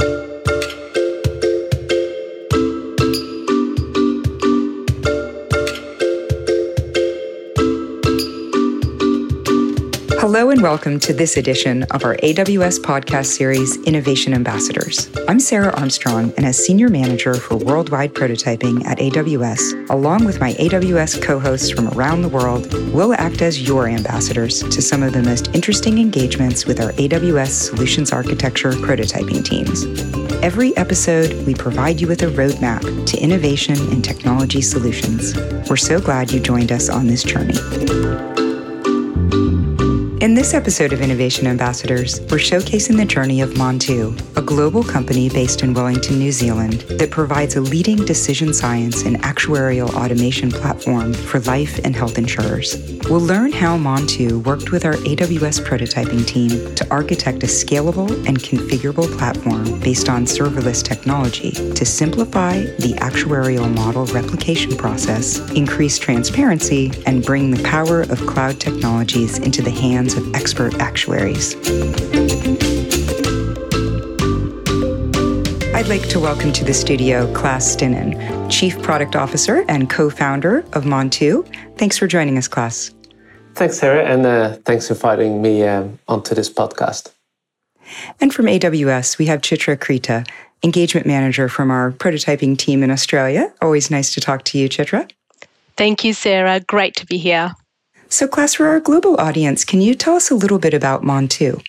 you Hello and welcome to this edition of our AWS podcast series, Innovation Ambassadors. I'm Sarah Armstrong, and as Senior Manager for Worldwide Prototyping at AWS, along with my AWS co hosts from around the world, we'll act as your ambassadors to some of the most interesting engagements with our AWS Solutions Architecture prototyping teams. Every episode, we provide you with a roadmap to innovation and technology solutions. We're so glad you joined us on this journey. In this episode of Innovation Ambassadors, we're showcasing the journey of Montoux, a global company based in Wellington, New Zealand, that provides a leading decision science and actuarial automation platform for life and health insurers. We'll learn how Montoux worked with our AWS prototyping team to architect a scalable and configurable platform based on serverless technology to simplify the actuarial model replication process, increase transparency, and bring the power of cloud technologies into the hands of expert actuaries. I'd like to welcome to the studio Klaas Stijnen, Chief Product Officer and co founder of Montoux. Thanks for joining us, Klaas. Thanks, Sarah, and uh, thanks for inviting me um, onto this podcast. And from AWS, we have Chitra Krita, Engagement Manager from our prototyping team in Australia. Always nice to talk to you, Chitra. Thank you, Sarah. Great to be here. So, Klaas, for our global audience, can you tell us a little bit about Montoux?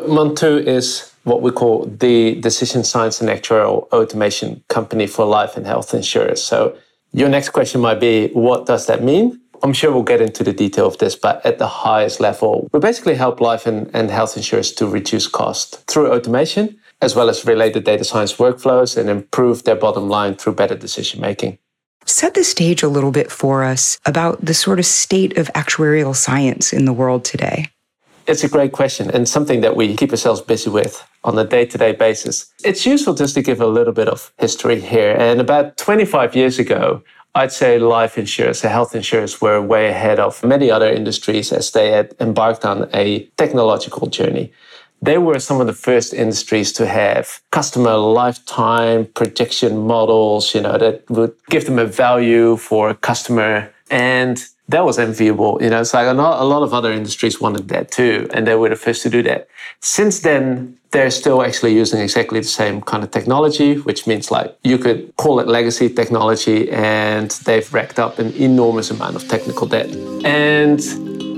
Montoux is what we call the decision science and actuarial automation company for life and health insurers. So, your next question might be what does that mean? I'm sure we'll get into the detail of this, but at the highest level, we basically help life and, and health insurers to reduce cost through automation, as well as related data science workflows and improve their bottom line through better decision making. Set the stage a little bit for us about the sort of state of actuarial science in the world today. It's a great question and something that we keep ourselves busy with on a day to day basis. It's useful just to give a little bit of history here. And about 25 years ago, I'd say life insurers, health insurance were way ahead of many other industries as they had embarked on a technological journey. They were some of the first industries to have customer lifetime prediction models, you know, that would give them a value for a customer. And that was enviable. You know, it's like a lot of other industries wanted that too, and they were the first to do that. Since then, they're still actually using exactly the same kind of technology, which means like you could call it legacy technology, and they've racked up an enormous amount of technical debt. And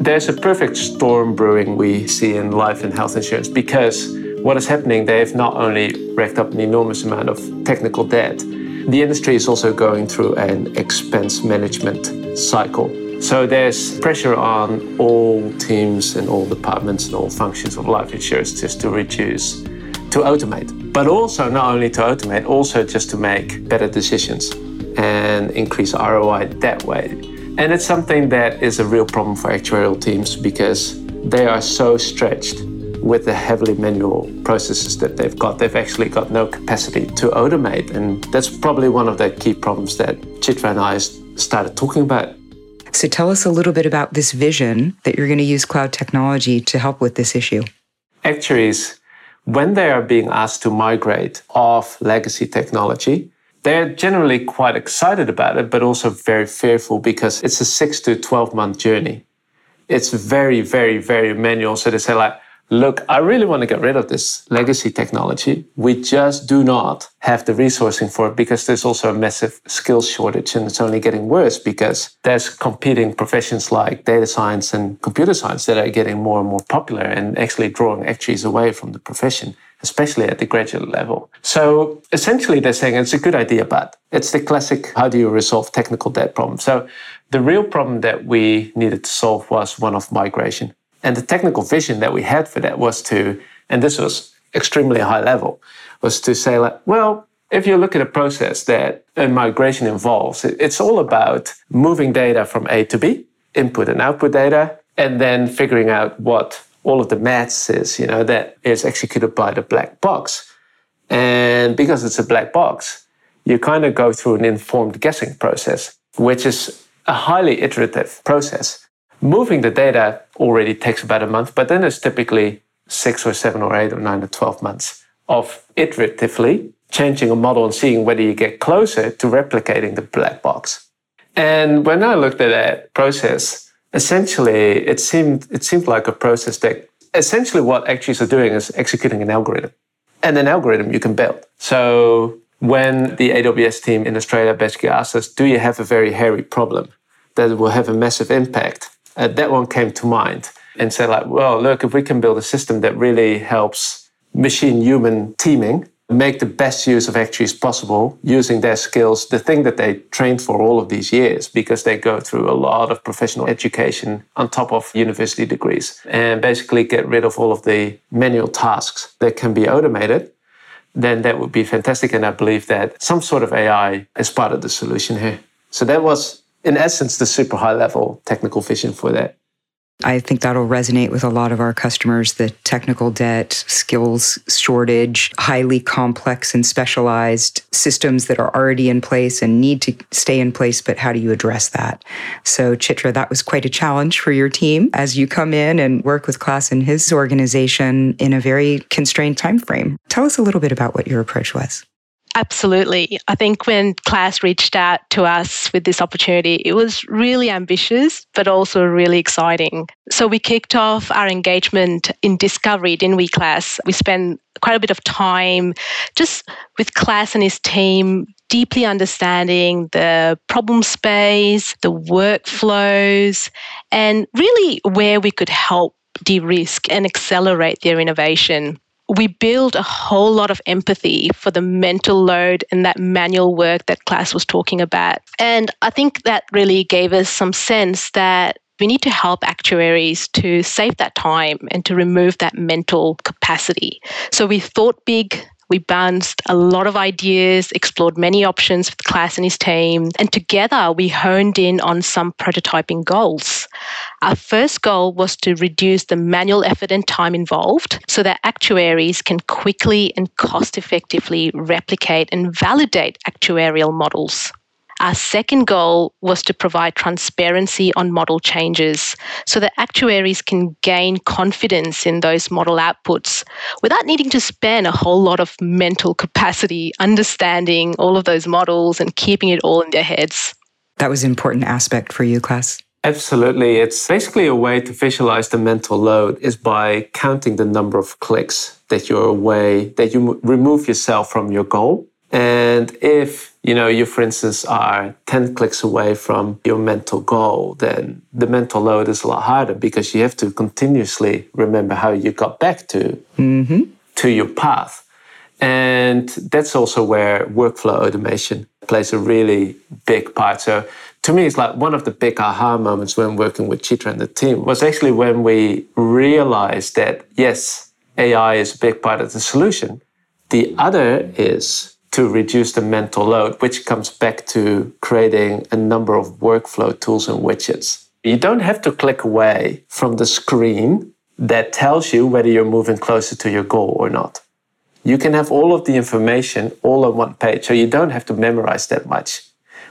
there's a perfect storm brewing we see in life and health insurance because what is happening, they've not only racked up an enormous amount of technical debt, the industry is also going through an expense management cycle. So there's pressure on all teams and all departments and all functions of life insurance just to reduce, to automate. But also not only to automate, also just to make better decisions and increase ROI that way. And it's something that is a real problem for actuarial teams because they are so stretched with the heavily manual processes that they've got. They've actually got no capacity to automate. And that's probably one of the key problems that Chitra and I started talking about so tell us a little bit about this vision that you're going to use cloud technology to help with this issue. Actuaries, when they are being asked to migrate off legacy technology, they're generally quite excited about it, but also very fearful because it's a six to 12 month journey. It's very, very, very manual. So they say, like, look, I really want to get rid of this legacy technology. We just do not have the resourcing for it because there's also a massive skills shortage and it's only getting worse because there's competing professions like data science and computer science that are getting more and more popular and actually drawing actuaries away from the profession. Especially at the graduate level. So essentially, they're saying it's a good idea, but it's the classic how do you resolve technical debt problem. So the real problem that we needed to solve was one of migration. And the technical vision that we had for that was to, and this was extremely high level, was to say like, well, if you look at a process that a migration involves, it's all about moving data from A to B, input and output data, and then figuring out what all of the maths is, you know, that is executed by the black box. And because it's a black box, you kind of go through an informed guessing process, which is a highly iterative process. Moving the data already takes about a month, but then it's typically six or seven or eight or nine or 12 months of iteratively changing a model and seeing whether you get closer to replicating the black box. And when I looked at that process, essentially it seemed it seemed like a process that essentially what actuaries are doing is executing an algorithm. And an algorithm you can build. So when the AWS team in Australia basically asked us, do you have a very hairy problem that will have a massive impact? Uh, that one came to mind and said like, well, look, if we can build a system that really helps machine human teaming make the best use of actuaries possible using their skills, the thing that they trained for all of these years, because they go through a lot of professional education on top of university degrees, and basically get rid of all of the manual tasks that can be automated. Then that would be fantastic. And I believe that some sort of AI is part of the solution here. So that was, in essence, the super high level technical vision for that. I think that'll resonate with a lot of our customers the technical debt, skills shortage, highly complex and specialized systems that are already in place and need to stay in place. But how do you address that? So, Chitra, that was quite a challenge for your team as you come in and work with Klaas and his organization in a very constrained time frame. Tell us a little bit about what your approach was. Absolutely. I think when Klaas reached out to us with this opportunity, it was really ambitious, but also really exciting. So we kicked off our engagement in discovery, didn't we, Klaas? We spent quite a bit of time just with Klaas and his team deeply understanding the problem space, the workflows, and really where we could help de risk and accelerate their innovation we build a whole lot of empathy for the mental load and that manual work that Klaas was talking about. And I think that really gave us some sense that we need to help actuaries to save that time and to remove that mental capacity. So we thought big, we bounced a lot of ideas, explored many options with Klaas and his team, and together we honed in on some prototyping goals. Our first goal was to reduce the manual effort and time involved so that actuaries can quickly and cost effectively replicate and validate actuarial models. Our second goal was to provide transparency on model changes so that actuaries can gain confidence in those model outputs without needing to spend a whole lot of mental capacity understanding all of those models and keeping it all in their heads. That was an important aspect for you, Klaas. Absolutely. It's basically a way to visualize the mental load is by counting the number of clicks that you're away, that you remove yourself from your goal. And if you know, you, for instance, are 10 clicks away from your mental goal, then the mental load is a lot harder because you have to continuously remember how you got back to, mm-hmm. to your path. And that's also where workflow automation plays a really big part. So to me, it's like one of the big aha moments when working with Chitra and the team was actually when we realized that, yes, AI is a big part of the solution. The other is to reduce the mental load, which comes back to creating a number of workflow tools and widgets. You don't have to click away from the screen that tells you whether you're moving closer to your goal or not. You can have all of the information all on one page, so you don't have to memorize that much,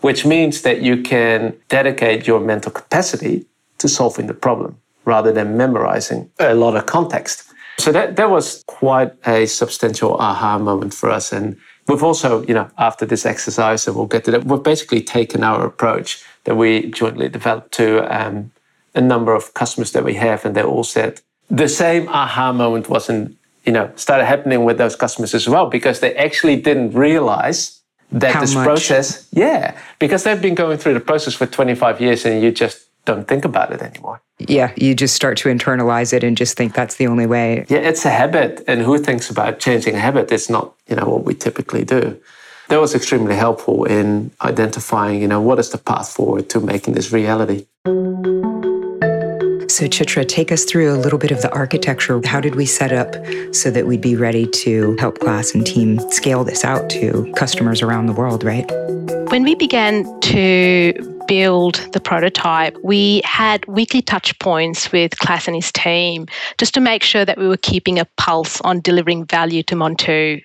which means that you can dedicate your mental capacity to solving the problem rather than memorizing a lot of context. So that, that was quite a substantial aha moment for us. And We've also, you know, after this exercise, and we'll get to that, we've basically taken our approach that we jointly developed to um, a number of customers that we have, and they all said the same aha moment wasn't, you know, started happening with those customers as well because they actually didn't realize that How this much? process, yeah, because they've been going through the process for 25 years and you just don't think about it anymore. Yeah, you just start to internalize it and just think that's the only way. Yeah, it's a habit. And who thinks about changing a habit? It's not, you know, what we typically do. That was extremely helpful in identifying, you know, what is the path forward to making this reality. So, Chitra, take us through a little bit of the architecture. How did we set up so that we'd be ready to help Klaas and team scale this out to customers around the world, right? When we began to build the prototype, we had weekly touch points with Klaas and his team just to make sure that we were keeping a pulse on delivering value to Montoux.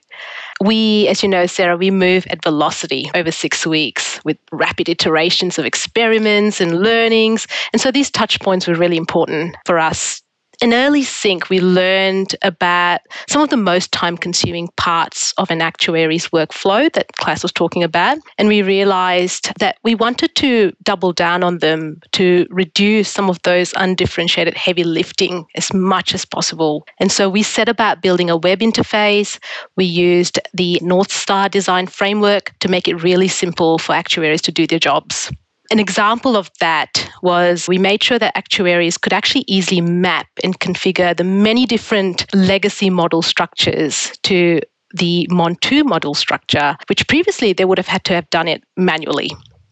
We, as you know, Sarah, we move at velocity over six weeks with rapid iterations of experiments and learnings. And so these touch points were really important for us in early sync, we learned about some of the most time consuming parts of an actuary's workflow that Klaas was talking about. And we realized that we wanted to double down on them to reduce some of those undifferentiated heavy lifting as much as possible. And so we set about building a web interface. We used the North Star design framework to make it really simple for actuaries to do their jobs. An example of that was we made sure that actuaries could actually easily map and configure the many different legacy model structures to the Montoux model structure, which previously they would have had to have done it manually.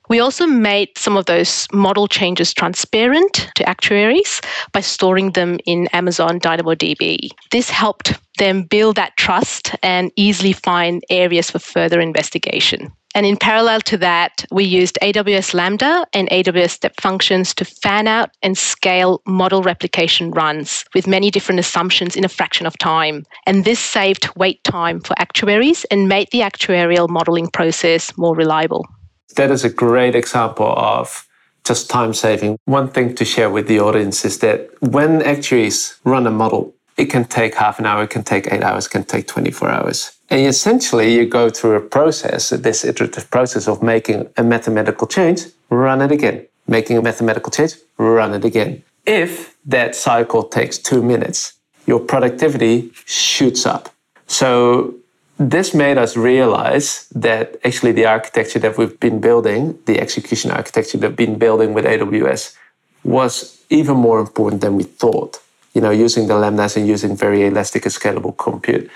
We also made some of those model changes transparent to actuaries by storing them in Amazon DynamoDB. This helped them build that trust and easily find areas for further investigation. And in parallel to that, we used AWS Lambda and AWS Step Functions to fan out and scale model replication runs with many different assumptions in a fraction of time. And this saved wait time for actuaries and made the actuarial modeling process more reliable. That is a great example of just time saving. One thing to share with the audience is that when actuaries run a model, it can take half an hour, it can take eight hours, it can take 24 hours. And essentially, you go through a process, this iterative process of making a mathematical change, run it again. Making a mathematical change, run it again. If that cycle takes two minutes, your productivity shoots up. So, this made us realize that actually the architecture that we've been building, the execution architecture that we've been building with AWS, was even more important than we thought you know, using the lambdas and using very elastic and scalable compute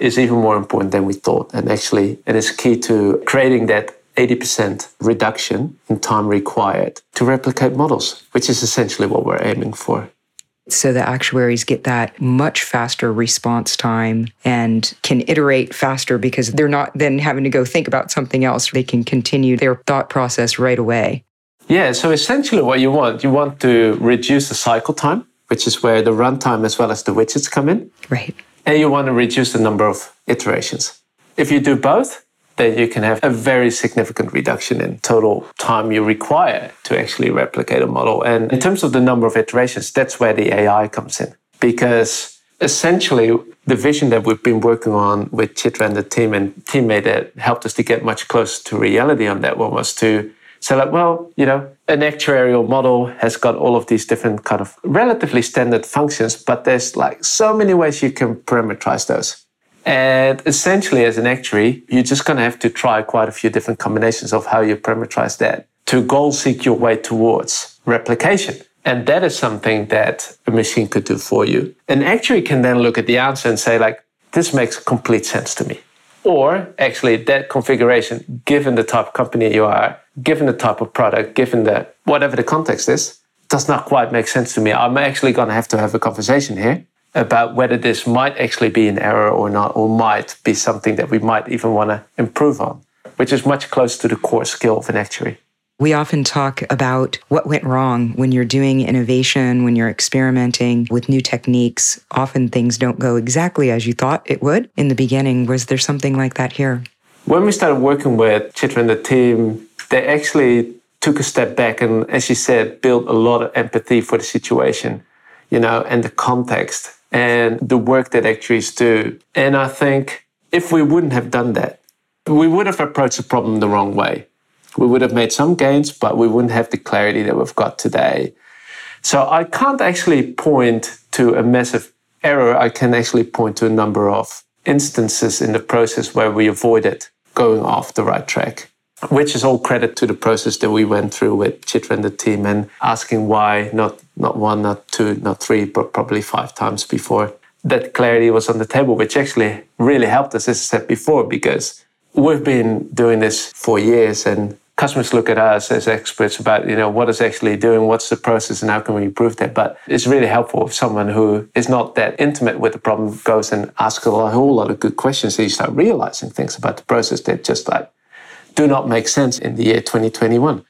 is even more important than we thought. And actually, it is key to creating that 80% reduction in time required to replicate models, which is essentially what we're aiming for. So the actuaries get that much faster response time and can iterate faster because they're not then having to go think about something else. They can continue their thought process right away. Yeah, so essentially what you want, you want to reduce the cycle time which is where the runtime as well as the widgets come in. Right. And you want to reduce the number of iterations. If you do both, then you can have a very significant reduction in total time you require to actually replicate a model. And in terms of the number of iterations, that's where the AI comes in. Because essentially, the vision that we've been working on with Chitra and the team and teammate that helped us to get much closer to reality on that one was to say, like, well, you know, an actuarial model has got all of these different kind of relatively standard functions, but there's like so many ways you can parameterize those. And essentially, as an actuary, you're just going to have to try quite a few different combinations of how you parameterize that to goal seek your way towards replication. And that is something that a machine could do for you. An actuary can then look at the answer and say, like, this makes complete sense to me. Or actually, that configuration, given the type of company you are, given the type of product, given the whatever the context is, does not quite make sense to me. I'm actually going to have to have a conversation here about whether this might actually be an error or not, or might be something that we might even want to improve on, which is much closer to the core skill of an actuary. We often talk about what went wrong when you're doing innovation, when you're experimenting with new techniques. Often things don't go exactly as you thought it would in the beginning. Was there something like that here? When we started working with Chitra and the team, they actually took a step back and, as you said, built a lot of empathy for the situation, you know, and the context and the work that actuaries do. And I think if we wouldn't have done that, we would have approached the problem the wrong way we would have made some gains, but we wouldn't have the clarity that we've got today. So I can't actually point to a massive error. I can actually point to a number of instances in the process where we avoided going off the right track, which is all credit to the process that we went through with Chitra and the team and asking why not, not one, not two, not three, but probably five times before that clarity was on the table, which actually really helped us, as I said before, because we've been doing this for years and customers look at us as experts about you know what is actually doing what's the process and how can we improve that but it's really helpful if someone who is not that intimate with the problem goes and asks a whole lot of good questions and you start realizing things about the process that just like do not make sense in the year 2021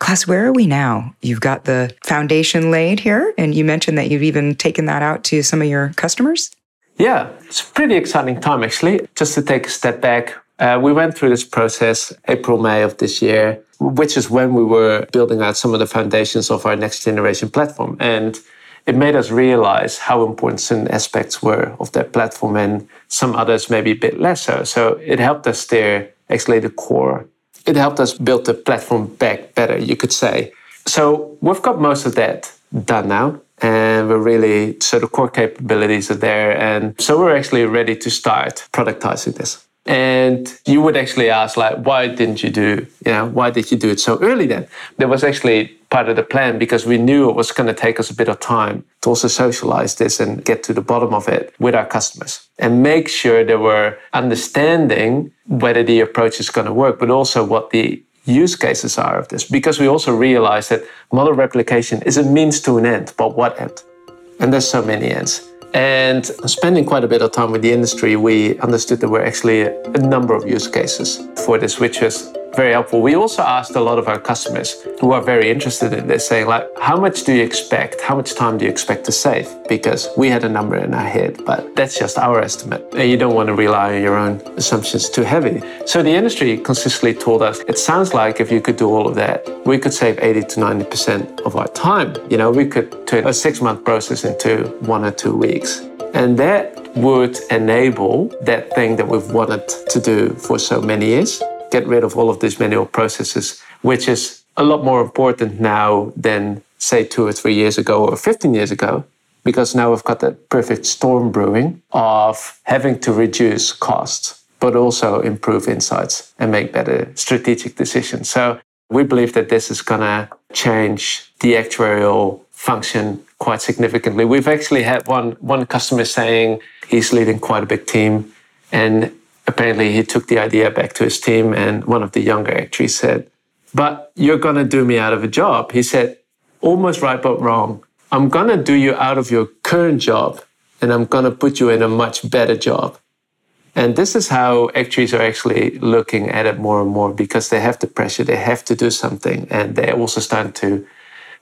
Klaas, where are we now? You've got the foundation laid here, and you mentioned that you've even taken that out to some of your customers. Yeah, it's a pretty exciting time actually. Just to take a step back, uh, we went through this process April, May of this year, which is when we were building out some of the foundations of our next generation platform. And it made us realize how important certain aspects were of that platform and some others maybe a bit less so. So it helped us steer actually the core. It helped us build the platform back better, you could say. So we've got most of that done now. And we're really, so the core capabilities are there. And so we're actually ready to start productizing this. And you would actually ask, like, why didn't you do, you know, why did you do it so early then? There was actually part of the plan because we knew it was going to take us a bit of time to also socialize this and get to the bottom of it with our customers and make sure they were understanding whether the approach is going to work, but also what the use cases are of this. Because we also realize that model replication is a means to an end, but what end? And there's so many ends. And spending quite a bit of time with the industry, we understood there were actually a number of use cases for this, which was very helpful. We also asked a lot of our customers who are very interested in this, saying like, how much do you expect? How much time do you expect to save? Because we had a number in our head, but that's just our estimate. And you don't want to rely on your own assumptions too heavy. So the industry consistently told us, it sounds like if you could do all of that, we could save 80 to 90% of our time. You know, we could turn a six month process into one or two weeks. And that would enable that thing that we've wanted to do for so many years get rid of all of these manual processes, which is a lot more important now than, say, two or three years ago or 15 years ago, because now we've got that perfect storm brewing of having to reduce costs, but also improve insights and make better strategic decisions. So we believe that this is going to change the actuarial function quite significantly. We've actually had one, one customer saying he's leading quite a big team and apparently he took the idea back to his team and one of the younger actuaries said but you're going to do me out of a job. He said almost right but wrong. I'm going to do you out of your current job and i'm going to put you in a much better job. And this is how actuaries are actually looking at it more and more because they have the pressure they have to do something and they're also starting to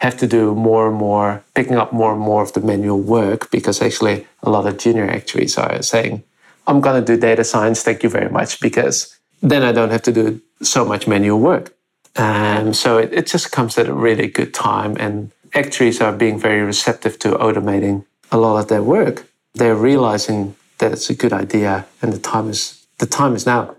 have to do more and more picking up more and more of the manual work because actually a lot of junior actuaries are saying I'm going to do data science. Thank you very much, because then I don't have to do so much manual work. And so it, it just comes at a really good time. And actuaries are being very receptive to automating a lot of their work. They're realizing that it's a good idea, and the time is the time is now.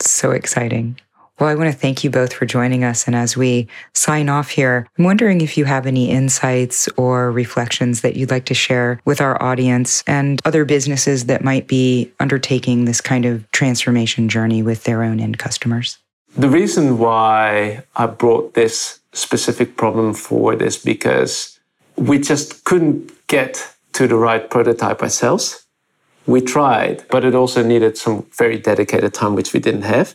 So exciting. Well, I want to thank you both for joining us. And as we sign off here, I'm wondering if you have any insights or reflections that you'd like to share with our audience and other businesses that might be undertaking this kind of transformation journey with their own end customers. The reason why I brought this specific problem forward is because we just couldn't get to the right prototype ourselves. We tried, but it also needed some very dedicated time, which we didn't have.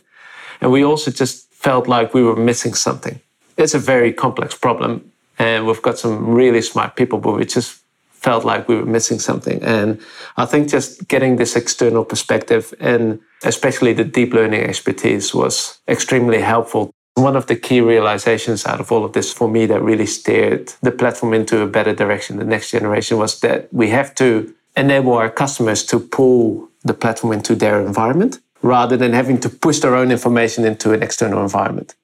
And we also just felt like we were missing something. It's a very complex problem, and we've got some really smart people, but we just felt like we were missing something. And I think just getting this external perspective and especially the deep learning expertise was extremely helpful. One of the key realizations out of all of this for me that really steered the platform into a better direction, the next generation, was that we have to enable our customers to pull the platform into their environment rather than having to push their own information into an external environment.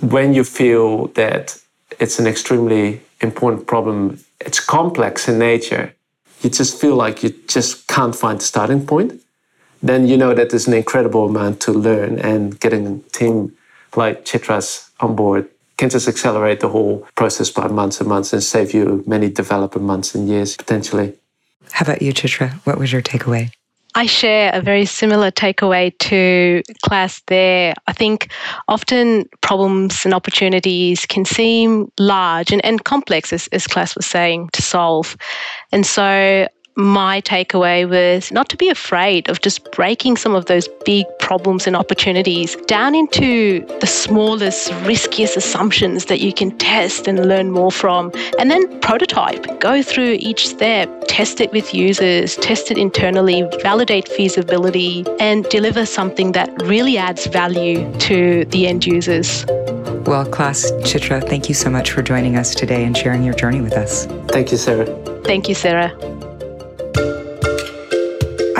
When you feel that it's an extremely important problem, it's complex in nature, you just feel like you just can't find the starting point, then you know that there's an incredible amount to learn and getting a team like Chitra's on board can just accelerate the whole process by months and months and save you many developer months and years potentially. How about you, Chitra? What was your takeaway? I share a very similar takeaway to Klaas there. I think often problems and opportunities can seem large and, and complex, as, as Klaas was saying, to solve. And so my takeaway was not to be afraid of just breaking some of those big problems and opportunities down into the smallest, riskiest assumptions that you can test and learn more from. And then prototype, go through each step, test it with users, test it internally, validate feasibility, and deliver something that really adds value to the end users. Well, Klaas Chitra, thank you so much for joining us today and sharing your journey with us. Thank you, Sarah. Thank you, Sarah.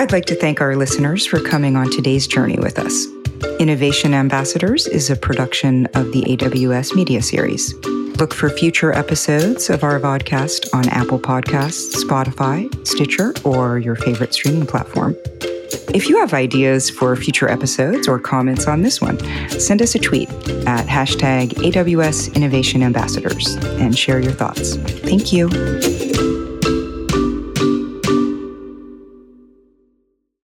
I'd like to thank our listeners for coming on today's journey with us. Innovation Ambassadors is a production of the AWS Media Series. Look for future episodes of our podcast on Apple Podcasts, Spotify, Stitcher, or your favorite streaming platform. If you have ideas for future episodes or comments on this one, send us a tweet at hashtag AWS Innovation Ambassadors and share your thoughts. Thank you.